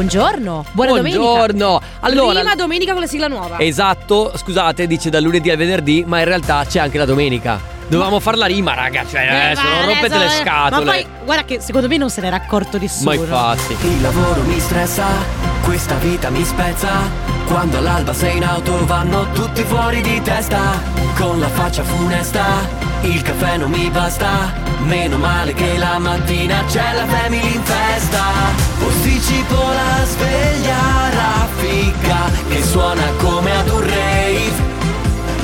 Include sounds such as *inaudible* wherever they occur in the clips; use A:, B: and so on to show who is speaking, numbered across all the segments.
A: Buongiorno, buona domenica.
B: Buongiorno. Allora,
A: Prima domenica con la sigla nuova.
B: esatto, scusate, dice dal lunedì al venerdì, ma in realtà c'è anche la domenica. Dovevamo far la rima, raga, cioè
A: Eh,
B: adesso
A: ma
B: non rompete
A: adesso-
B: le scatole.
A: Ma poi, guarda che secondo me non se n'era accorto nessuno.
B: Ma infatti.
C: Il lavoro mi stressa, questa vita mi spezza. Quando all'alba sei in auto vanno tutti fuori di testa. Con la faccia funesta, il caffè non mi basta. Meno male che la mattina c'è la family. Posticipo la sveglia raffica che suona come ad un rave.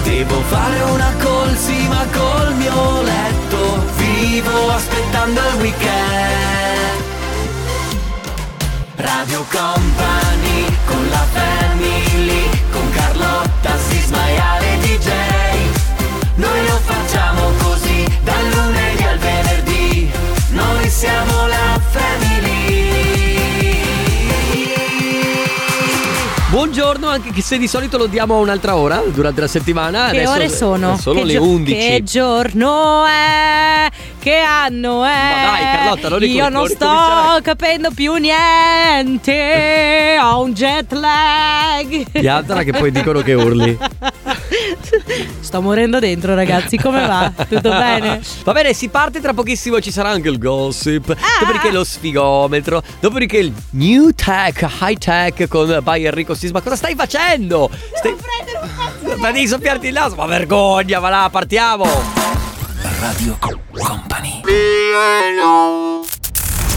C: Devo fare una colsima col mio letto. Vivo aspettando il weekend. Radio Company con la family, con Carlotta, Sisma e Ale DJ. Noi lo facciamo così, dal lunedì al venerdì. Noi siamo
B: Buongiorno, anche se di solito lo diamo a un'altra ora durante la settimana.
A: Che
B: adesso
A: ore sono?
B: Sono
A: che
B: le
A: gio-
B: 11.
A: Che giorno è? Che anno è?
B: Ma dai, Carlotta, non
A: Io
B: ricom-
A: non
B: non
A: sto capendo più niente. Ho un jet lag.
B: Piantala che poi dicono che urli. *laughs*
A: Sto morendo dentro, ragazzi. Come va? Tutto *laughs* bene?
B: Va bene, si parte tra pochissimo ci sarà anche il gossip. Dopodiché lo sfigometro. Dopodiché il new tech, high tech con by Enrico Sisma. Cosa stai facendo? Stai... Ma devi soffiarti il naso, ma vergogna, va là, partiamo.
C: Radio Company.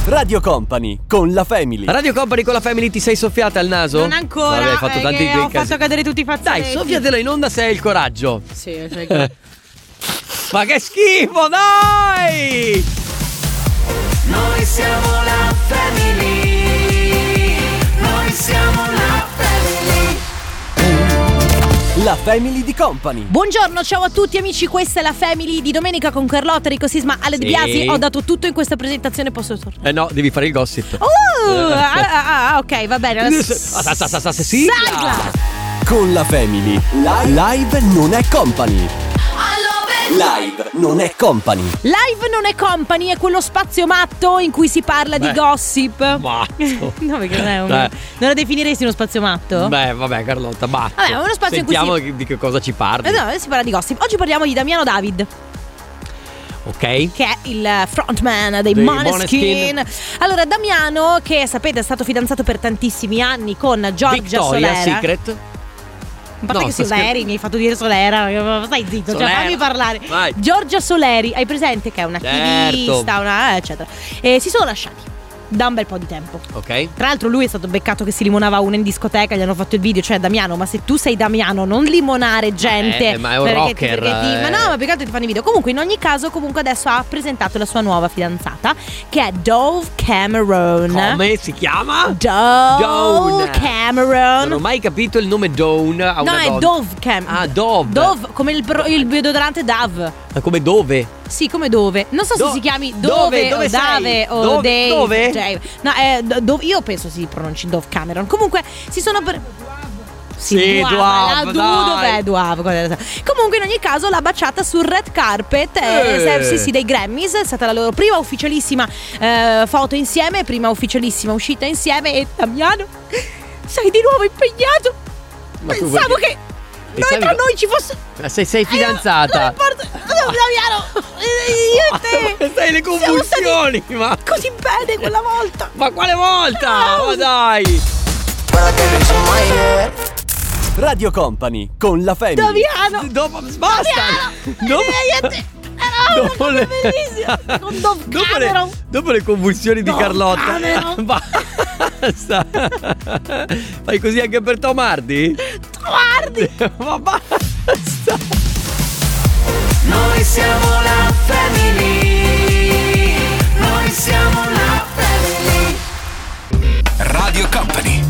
C: Radio Company con la family.
B: Radio Company con la Family ti sei soffiata al naso?
A: Non ancora.
B: Vabbè, hai fatto
A: eh,
B: tanti
A: ho
B: casi.
A: fatto cadere tutti i fazzoletti.
B: Dai, soffiatelo in onda se hai il coraggio.
A: Sì, sai che- *laughs*
B: Ma che schifo, dai!
C: Noi siamo la family. La family di Company.
A: Buongiorno, ciao a tutti amici, questa è la Family di Domenica con Carlotta, Enrico Sisma, Ale
B: Sì.
A: Biasi. Ho dato tutto in questa presentazione, posso tornare?
B: Eh no, devi fare il gossip.
A: Uh, ah, ah, ah, ok, va bene.
B: Ah! Sigla!
C: Con la family. Live non è company. Live non è company.
A: Live non è company, è quello spazio matto in cui si parla
B: Beh,
A: di gossip.
B: matto. *laughs*
A: no, perché non è un.
B: Dai.
A: Non lo definiresti uno spazio matto?
B: Beh, vabbè, Carlotta, batto.
A: Vabbè, è uno spazio in cui
B: Sentiamo
A: si-
B: di che cosa ci parli.
A: Eh, no, si parla di gossip. Oggi parliamo di Damiano David,
B: Ok?
A: che è il frontman dei
B: Dei.
A: Måneskin. Allora, Damiano, che sapete è stato fidanzato per tantissimi anni con Giorgia
B: Victoria
A: Solera.
B: Secret.
A: A parte
B: No,
A: che Soleri,
B: scherzando.
A: mi hai fatto dire Solera, stai zitto, cioè
B: Solera.
A: fammi parlare.
B: Vai.
A: Giorgia Soleri, hai presente che è un'attivista,
B: Certo.
A: una eh, eccetera. E si sono lasciati da un bel po' di tempo.
B: Ok?
A: Tra l'altro lui è stato beccato che si limonava una in discoteca, gli hanno fatto il video, cioè Damiano, ma se tu sei Damiano non limonare gente.
B: Eh, ma è un
A: perché ti-
B: rocker,
A: perché ti-
B: eh.
A: Ma no, ma più che ti fanno i video. Comunque in ogni caso comunque adesso ha presentato la sua nuova fidanzata che è Dove Cameron.
B: Come si chiama?
A: Dove
B: Dawn.
A: Cameron.
B: Non ho mai capito il nome Dawn a
A: No, è. Dove Cam.
B: Ah, Dove.
A: Dove, come il, pro- il deodorante Dove.
B: Come dove?
A: Sì, come dove? Non so
B: Do-
A: se si chiami
B: dove?
A: Dove,
B: Dove
A: o Dave o
B: Dove?
A: Dave.
B: Dove?
A: Dave. No, eh, do- io penso si pronunci Dove Cameron. Comunque si sono per.
B: Sì,
A: Duave,
B: Duave,
A: la Du, Duave? Comunque in ogni caso l'ha baciata sul red carpet eh,
B: Eh.
A: sì, sì, dei Grammys, è stata la loro prima ufficialissima eh, foto insieme, prima ufficialissima uscita insieme e Damiano sei di nuovo impegnato.
B: Ma
A: Pensavo che noi tra noi ci fosse
B: Ma sei, sei
A: eh,
B: fidanzata?
A: non importa. No, Damiano, eh, io e te. *laughs*
B: Stai le
A: siamo
B: convulsioni, ma...
A: Così bene quella volta.
B: Ma quale volta?
A: No.
B: Ma dai!
C: Radio Company con la family.
A: Damiano.
B: Dopo, basta!
A: Eh, e te. Era una
B: dopo
A: cosa
B: le-
A: bellissima. Con Dove *laughs*
B: dopo le, dopo le convulsioni di
A: Dove
B: Carlotta. *laughs* Basta Fai così anche per Tom Hardy?
A: Guardi.
B: Ma basta
C: Noi siamo la family. Noi siamo la family. Radio Company.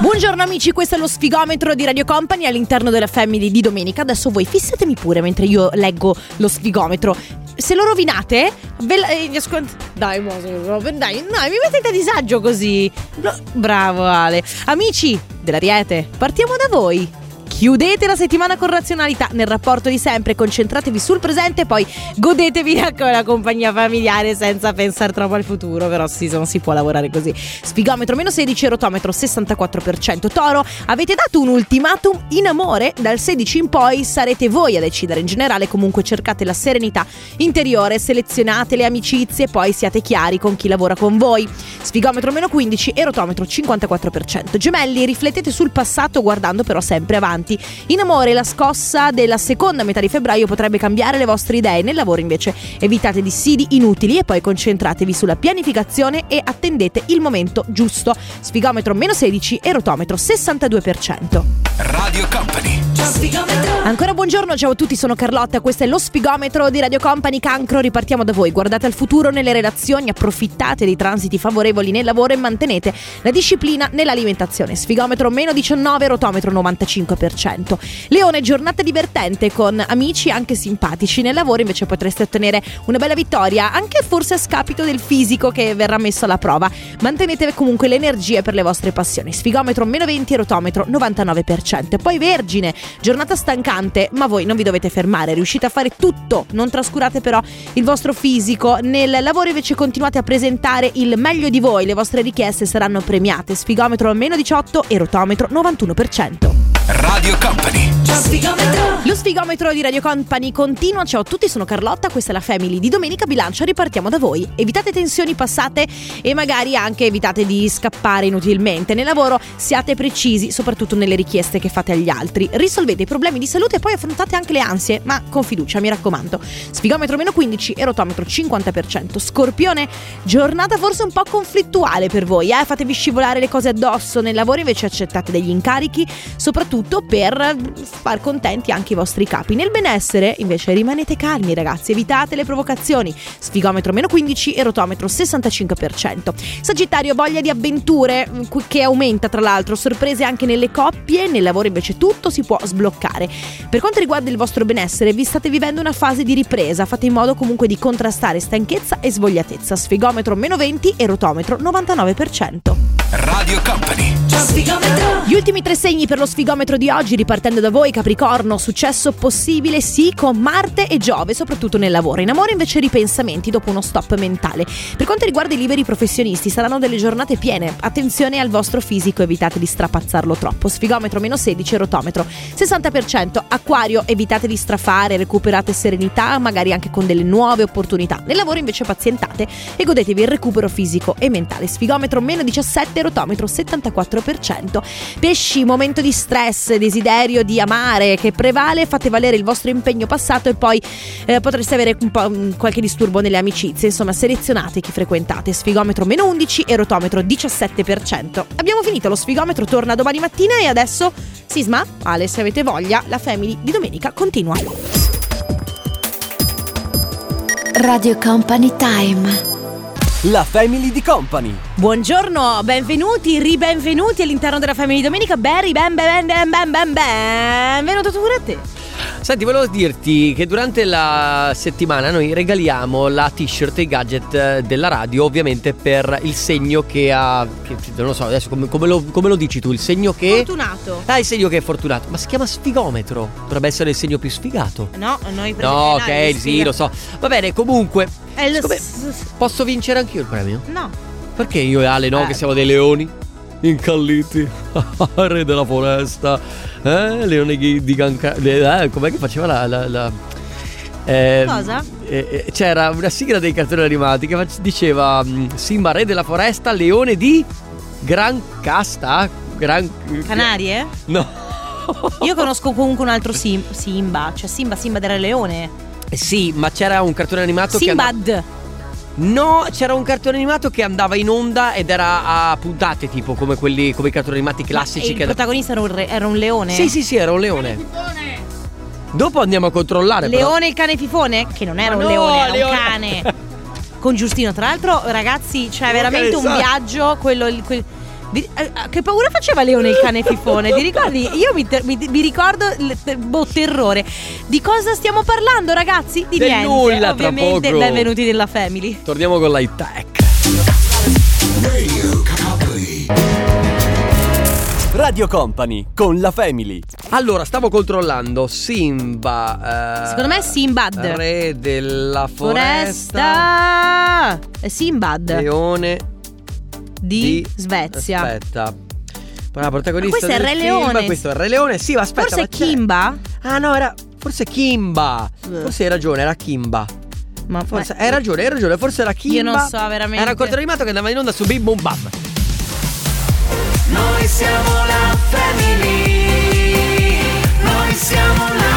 A: Buongiorno amici, questo è lo sfigometro di Radio Company all'interno della Family di domenica. Adesso voi fissatemi pure mentre io leggo lo sfigometro. Se lo rovinate, ve la- eh, ascol- dai, mo, dai, dai, mi mettete a disagio così. No, bravo Ale. Amici dell'Ariete, partiamo da voi. Chiudete la settimana con razionalità nel rapporto di sempre, concentratevi sul presente e poi godetevi *laughs* anche la compagnia familiare senza pensare troppo al futuro, però sì, non si può lavorare così. Spigometro meno 16, rotometro 64%. Toro, avete dato un ultimatum in amore? Dal 16 in poi sarete voi a decidere. In generale comunque cercate la serenità interiore, selezionate le amicizie e poi siate chiari con chi lavora con voi. Sfigometro meno 15 e rotometro 54%. Gemelli, riflettete sul passato guardando però sempre avanti. In amore la scossa della seconda metà di febbraio potrebbe cambiare le vostre idee, nel lavoro invece evitate dissidi inutili e poi concentratevi sulla pianificazione e attendete il momento giusto. Sfigometro meno 16 e rotometro 62%.
C: Radio Company.
A: Ancora buongiorno, ciao a tutti, sono Carlotta, questo è lo sfigometro di Radio Company Cancro, ripartiamo da voi, guardate al futuro nelle relazioni, approfittate dei transiti favorevoli nel lavoro e mantenete la disciplina nell'alimentazione. Sfigometro meno 19, rotometro 95%. Leone, giornata divertente con amici anche simpatici, nel lavoro invece potreste ottenere una bella vittoria, anche forse a scapito del fisico che verrà messo alla prova. Mantenete comunque le energie per le vostre passioni. Sfigometro meno 20, rotometro 99%. Poi Vergine, giornata stancante, ma voi non vi dovete fermare, riuscite a fare tutto, non trascurate però il vostro fisico. Nel lavoro invece continuate a presentare il meglio di voi, le vostre richieste saranno premiate. Sfigometro meno 18 e rotometro 91%.
C: Radio Company.
A: Lo sfigometro di Radio Company continua. Ciao a tutti, sono Carlotta, questa è la Family di Domenica Bilancia. Ripartiamo da voi. Evitate tensioni passate e magari anche evitate di scappare inutilmente. Nel lavoro siate precisi, soprattutto nelle richieste che fate agli altri. Risolvete i problemi di salute e poi affrontate anche le ansie, ma con fiducia, mi raccomando. Sfigometro meno 15 e rotometro 50%. Scorpione, giornata forse un po' conflittuale per voi, eh? Fatevi scivolare le cose addosso. Nel lavoro invece accettate degli incarichi, soprattutto per far contenti anche i vostri capi. Nel benessere invece rimanete calmi ragazzi, evitate le provocazioni. Sfigometro meno 15 e rotometro 65%. Sagittario, voglia di avventure che aumenta tra l'altro, sorprese anche nelle coppie, nel lavoro invece tutto si può sbloccare. Per quanto riguarda il vostro benessere, vi state vivendo una fase di ripresa, fate in modo comunque di contrastare stanchezza e svogliatezza. Sfigometro meno 20 e rotometro 99%.
C: Radio Company.
A: Gli ultimi tre segni per lo sfigometro di oggi, ripartendo da voi, Capricorno, successo possibile sì con Marte e Giove, soprattutto nel lavoro. In amore invece ripensamenti dopo uno stop mentale. Per quanto riguarda i liberi professionisti, saranno delle giornate piene. Attenzione al vostro fisico, evitate di strapazzarlo troppo. Sfigometro meno 16, rotometro 60%. Acquario, evitate di strafare, recuperate serenità, magari anche con delle nuove opportunità. Nel lavoro invece pazientate e godetevi il recupero fisico e mentale. Sfigometro meno 17, rotometro 74%. Pesci, momento di stress, desiderio di amare che prevale, fate valere il vostro impegno passato e poi eh, potreste avere un po' mh, qualche disturbo nelle amicizie. Insomma, selezionate chi frequentate. Sfigometro meno 11 e rotometro 17%. Abbiamo finito, lo sfigometro torna domani mattina e adesso Sisma, Ale, se avete voglia, la Family di domenica continua.
D: Radio Company Time.
E: La Family di Company.
A: Buongiorno, benvenuti, ribenvenuti all'interno della Family Domenica. Ben, ben, ben, ben, ben, ben, benvenuto pure a te.
B: Senti, volevo dirti che durante la settimana noi regaliamo la t-shirt e i gadget eh, della radio, ovviamente per il segno che ha. Che, non lo so, adesso come, come lo, come lo dici tu? Il segno che.
A: Fortunato.
B: Ah, il segno che è fortunato. Ma si chiama sfigometro. Dovrebbe essere il segno più sfigato.
A: No, noi
B: No, ok, sì, lo so. Va bene, comunque.
A: È lo
B: Posso vincere anch'io il premio?
A: No.
B: Perché io e Ale no,
A: Eh.
B: che siamo dei leoni? Incalliti. *laughs* Re della foresta. Eh, leone di, Ganca. Eh, com'è che faceva la. la, la- eh,
A: Cosa?
B: eh, eh, c'era una sigla dei cartoni animati che diceva mm, Simba, re della foresta, leone di Gran Casta. Gran.
A: Canarie?
B: No. *laughs*
A: Io conosco comunque un altro Sim- Simba, cioè Simba, Simba del Re Leone.
B: Eh, Sì, ma c'era un cartone animato che. andava-
A: Simbad.
B: No, c'era un cartone animato che andava in onda ed era a puntate, tipo come quelli, come i cartoni animati classici
A: E il
B: che
A: protagonista era un, re- era un leone?
B: Sì, sì, sì, era un leone. Dopo andiamo a controllare. però.
A: Leone il cane fifone? Che non era
B: Ma
A: un
B: no,
A: leone, era
B: leone.
A: un cane. Con Giustino, tra l'altro, ragazzi, c'è
B: Un
A: veramente un viaggio. Quello. il- quel- che paura faceva Leone il cane *laughs* fifone? Ti ricordi? Io mi, ter- mi- mi ricordo il te- boh, terrore. Di cosa stiamo parlando, ragazzi? Di
B: Del
A: niente.
B: nulla, tra
A: Ovviamente,
B: poco.
A: benvenuti nella Family.
B: Torniamo con l'high tech.
E: Radio Company con la Family.
B: Allora, stavo controllando Simba. eh,
A: Secondo me è Sinbad.
B: Re della foresta.
A: Foresta. È Sinbad
B: Leone
A: di, Svezia.
B: Aspetta. La protagonista
A: Ma questo è Re
B: film,
A: Leone.
B: Questo è Re Leone. Sì, ma aspetta.
A: Forse
B: ma
A: è
B: c'è-
A: Kimba?
B: Ah, no, era. Forse Kimba. Forse hai ragione, era Kimba.
A: Ma
B: Forse,
A: ma-
B: hai ragione, hai ragione. Forse era Kimba.
A: Io non so veramente.
B: Era un corto animato che andava in onda su Bim Bum Bam.
C: Noi siamo la family. Noi siamo la.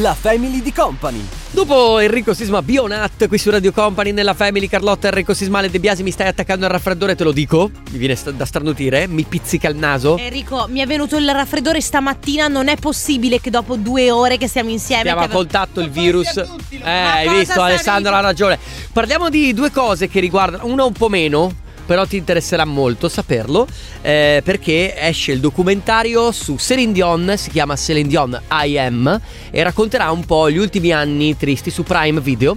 E: La Family di Company.
B: Dopo Enrico Sisma Bionat qui su Radio Company nella Family Carlotta Enrico Sismale De Biasi mi stai attaccando al raffreddore te lo dico mi viene sta- da starnutire mi pizzica il naso
A: Enrico, mi è venuto il raffreddore stamattina. Non è possibile che dopo due ore che siamo insieme.
B: Abbiamo contatto il virus Eh
A: Ma
B: hai visto Alessandro ha ragione Parliamo di due cose che riguardano Una un po' meno però ti interesserà molto saperlo eh, perché esce il documentario su Celine Dion, si chiama Celine Dion I Am e racconterà un po' gli ultimi anni tristi su Prime Video.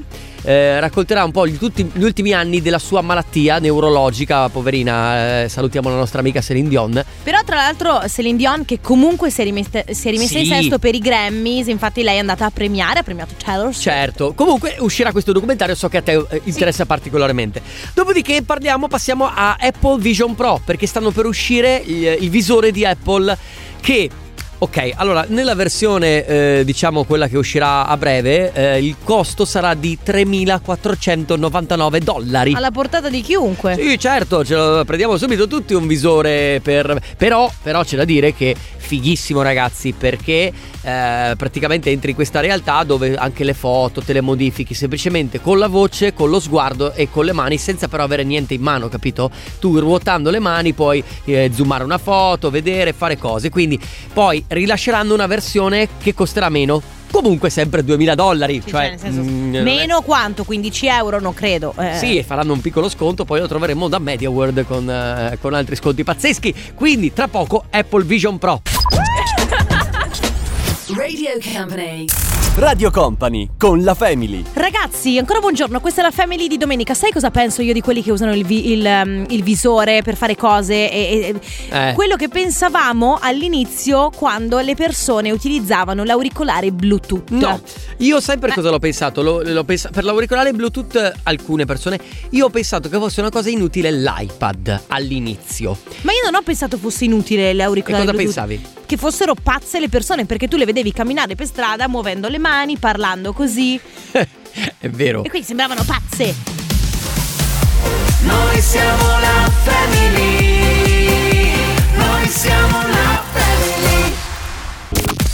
B: Eh, racconterà un po' gli, tutti- gli ultimi anni della sua malattia neurologica, poverina. eh, salutiamo la nostra amica Celine Dion.
A: Però, tra l'altro, Celine Dion, che comunque si è rimessa, si è rimessa in
B: Sì.
A: sesto per i Grammys. Infatti, lei è andata a premiare, ha premiato Taylor Swift.
B: Certo, comunque uscirà questo documentario, so che a te eh, interessa particolarmente. Dopodiché parliamo, passiamo a Apple Vision Pro, perché stanno per uscire il, il visore di Apple che... Ok, allora nella versione eh, diciamo quella che uscirà a breve eh, il costo sarà di 3.499 dollari.
A: Alla portata di chiunque.
B: Sì, certo, ce lo prendiamo subito tutti un visore per... Però, però c'è da dire che fighissimo ragazzi perché eh, praticamente entri in questa realtà dove anche le foto te le modifichi semplicemente con la voce, con lo sguardo e con le mani senza però avere niente in mano, capito? Tu ruotando le mani puoi eh, zoomare una foto, vedere, fare cose, quindi poi rilasceranno una versione che costerà meno. Comunque sempre 2000 dollari,
A: Sì,
B: cioè,
A: cioè, senso,
B: mm,
A: meno quanto? 15 euro? Non credo. Eh.
B: sì, e faranno un piccolo sconto, poi lo troveremo da Media World con, eh, con altri sconti pazzeschi. Quindi, tra poco, Apple Vision Pro.
D: Radio Company.
E: Radio Company con la Family.
A: Ragazzi, ancora buongiorno, questa è la Family di domenica. Sai cosa penso io di quelli che usano il, vi- il, um, il visore per fare cose? E, e-
B: Eh.
A: Quello che pensavamo all'inizio quando le persone utilizzavano l'auricolare Bluetooth.
B: No, io sai per
A: Ma-
B: cosa l'ho pensato? L'ho- l'ho pens- per l'auricolare Bluetooth, eh, alcune persone, io ho pensato che fosse una cosa inutile l'iPad all'inizio.
A: Ma io non ho pensato fosse inutile
B: E
A: l'auricolare
B: cosa
A: Bluetooth.
B: pensavi?
A: Che fossero pazze le persone perché tu le vedevi camminare per strada muovendo le mani, parlando così. *laughs*
B: È vero.
A: E quindi sembravano pazze.
C: Noi siamo la family.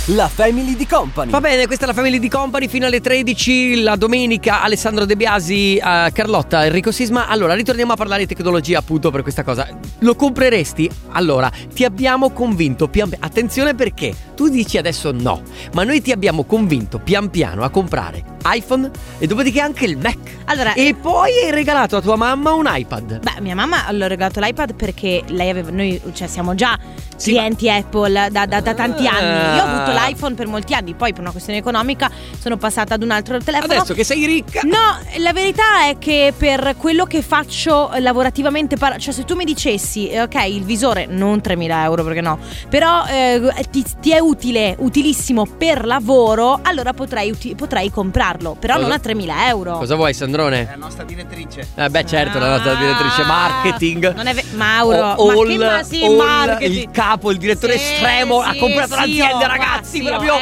C: La Family
E: di Company.
B: Va bene, questa è la Family di Company fino alle 13 la domenica. Alessandro De Biasi, eh, Carlotta, Enrico Sisma. Allora, ritorniamo a parlare di tecnologia appunto per questa cosa. Lo compreresti? Allora, ti abbiamo convinto. Attenzione perché tu dici adesso no, ma noi ti abbiamo convinto pian piano a comprare iPhone e dopodiché anche il Mac.
A: Allora,
B: E poi hai regalato a tua mamma un iPad.
A: Beh, mia mamma l'ho regalato l'iPad perché lei aveva. Noi, cioè, siamo già
B: Sì,
A: clienti Apple da, da- da tanti
B: Ah.
A: anni. Io ho avuto l'iPhone per molti anni, poi per una questione economica sono passata ad un altro telefono.
B: Adesso che sei ricca.
A: No, la verità è che per quello che faccio lavorativamente, par- cioè se tu mi dicessi, eh, ok, il visore non 3.000 euro perché no, però eh, ti, ti è utile, utilissimo per lavoro, allora potrei, uti- potrei comprarlo, però
B: Cosa-
A: non a 3.000 euro.
B: Cosa vuoi, Sandrone?
F: la nostra direttrice.
B: Eh beh, certo, la nostra direttrice
A: Ah,
B: marketing.
A: Non è ve- Mauro,
B: O-
A: ma
B: all-
A: che ma sì,
B: all-
A: marketing.
B: il capo, il direttore
A: Sì,
B: estremo ha
A: sì,
B: comprato
A: sì,
B: l'azienda,
A: oh,
B: ragazzi,
A: sì,
B: proprio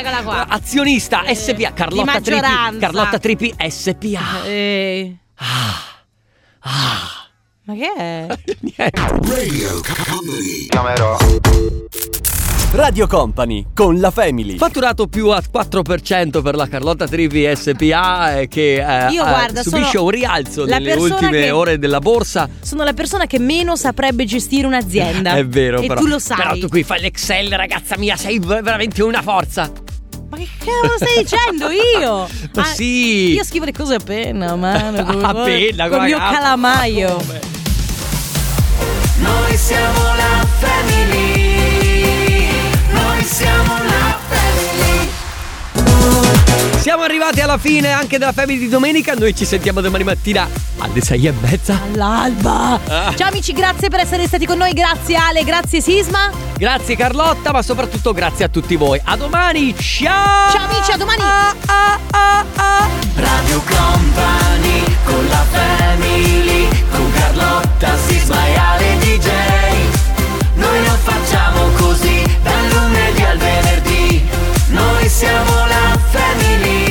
B: azionista
A: Eh,
B: SPA, Carlotta Tripi. Carlotta Tripi SPA.
A: Eh,
B: Ah. Ah.
A: ma che è? *laughs*
B: Niente.
E: Radio Company con la Family.
B: Fatturato più a 4% per la Carlotta Tripi SPA eh, che eh,
A: Io,
B: eh,
A: guarda,
B: subisce un rialzo nelle ultime
A: che-
B: ore della borsa.
A: Sono la persona che meno saprebbe gestire un'azienda. *laughs*
B: È vero,
A: e
B: però.
A: tu lo sai.
B: Però tu qui fai l'Excel, ragazza mia, sei veramente una forza.
A: Ma che cavolo stai dicendo io? *laughs*
B: Ma
A: Ah,
B: sì.
A: Io scrivo le cose a penna, a mano, *laughs* con,
B: A penna,
A: con il mio
B: ragazza,
A: calamaio.
C: Noi siamo la family. Siamo
B: arrivati alla fine anche della Family di domenica. Noi ci sentiamo domani mattina alle 6 e mezza.
A: All'alba.
B: Ah.
A: Ciao amici, grazie per essere stati con noi. Grazie Ale, grazie Sisma.
B: Grazie Carlotta, ma soprattutto grazie a tutti voi. A domani, ciao.
A: Ciao amici, a domani. Ah, ah, ah, ah.
C: Radio Company con la Family, con Carlotta, Sisma
B: e Ale DJ. Noi lo facciamo così, dal lunedì al venerdì. Noi siamo la family.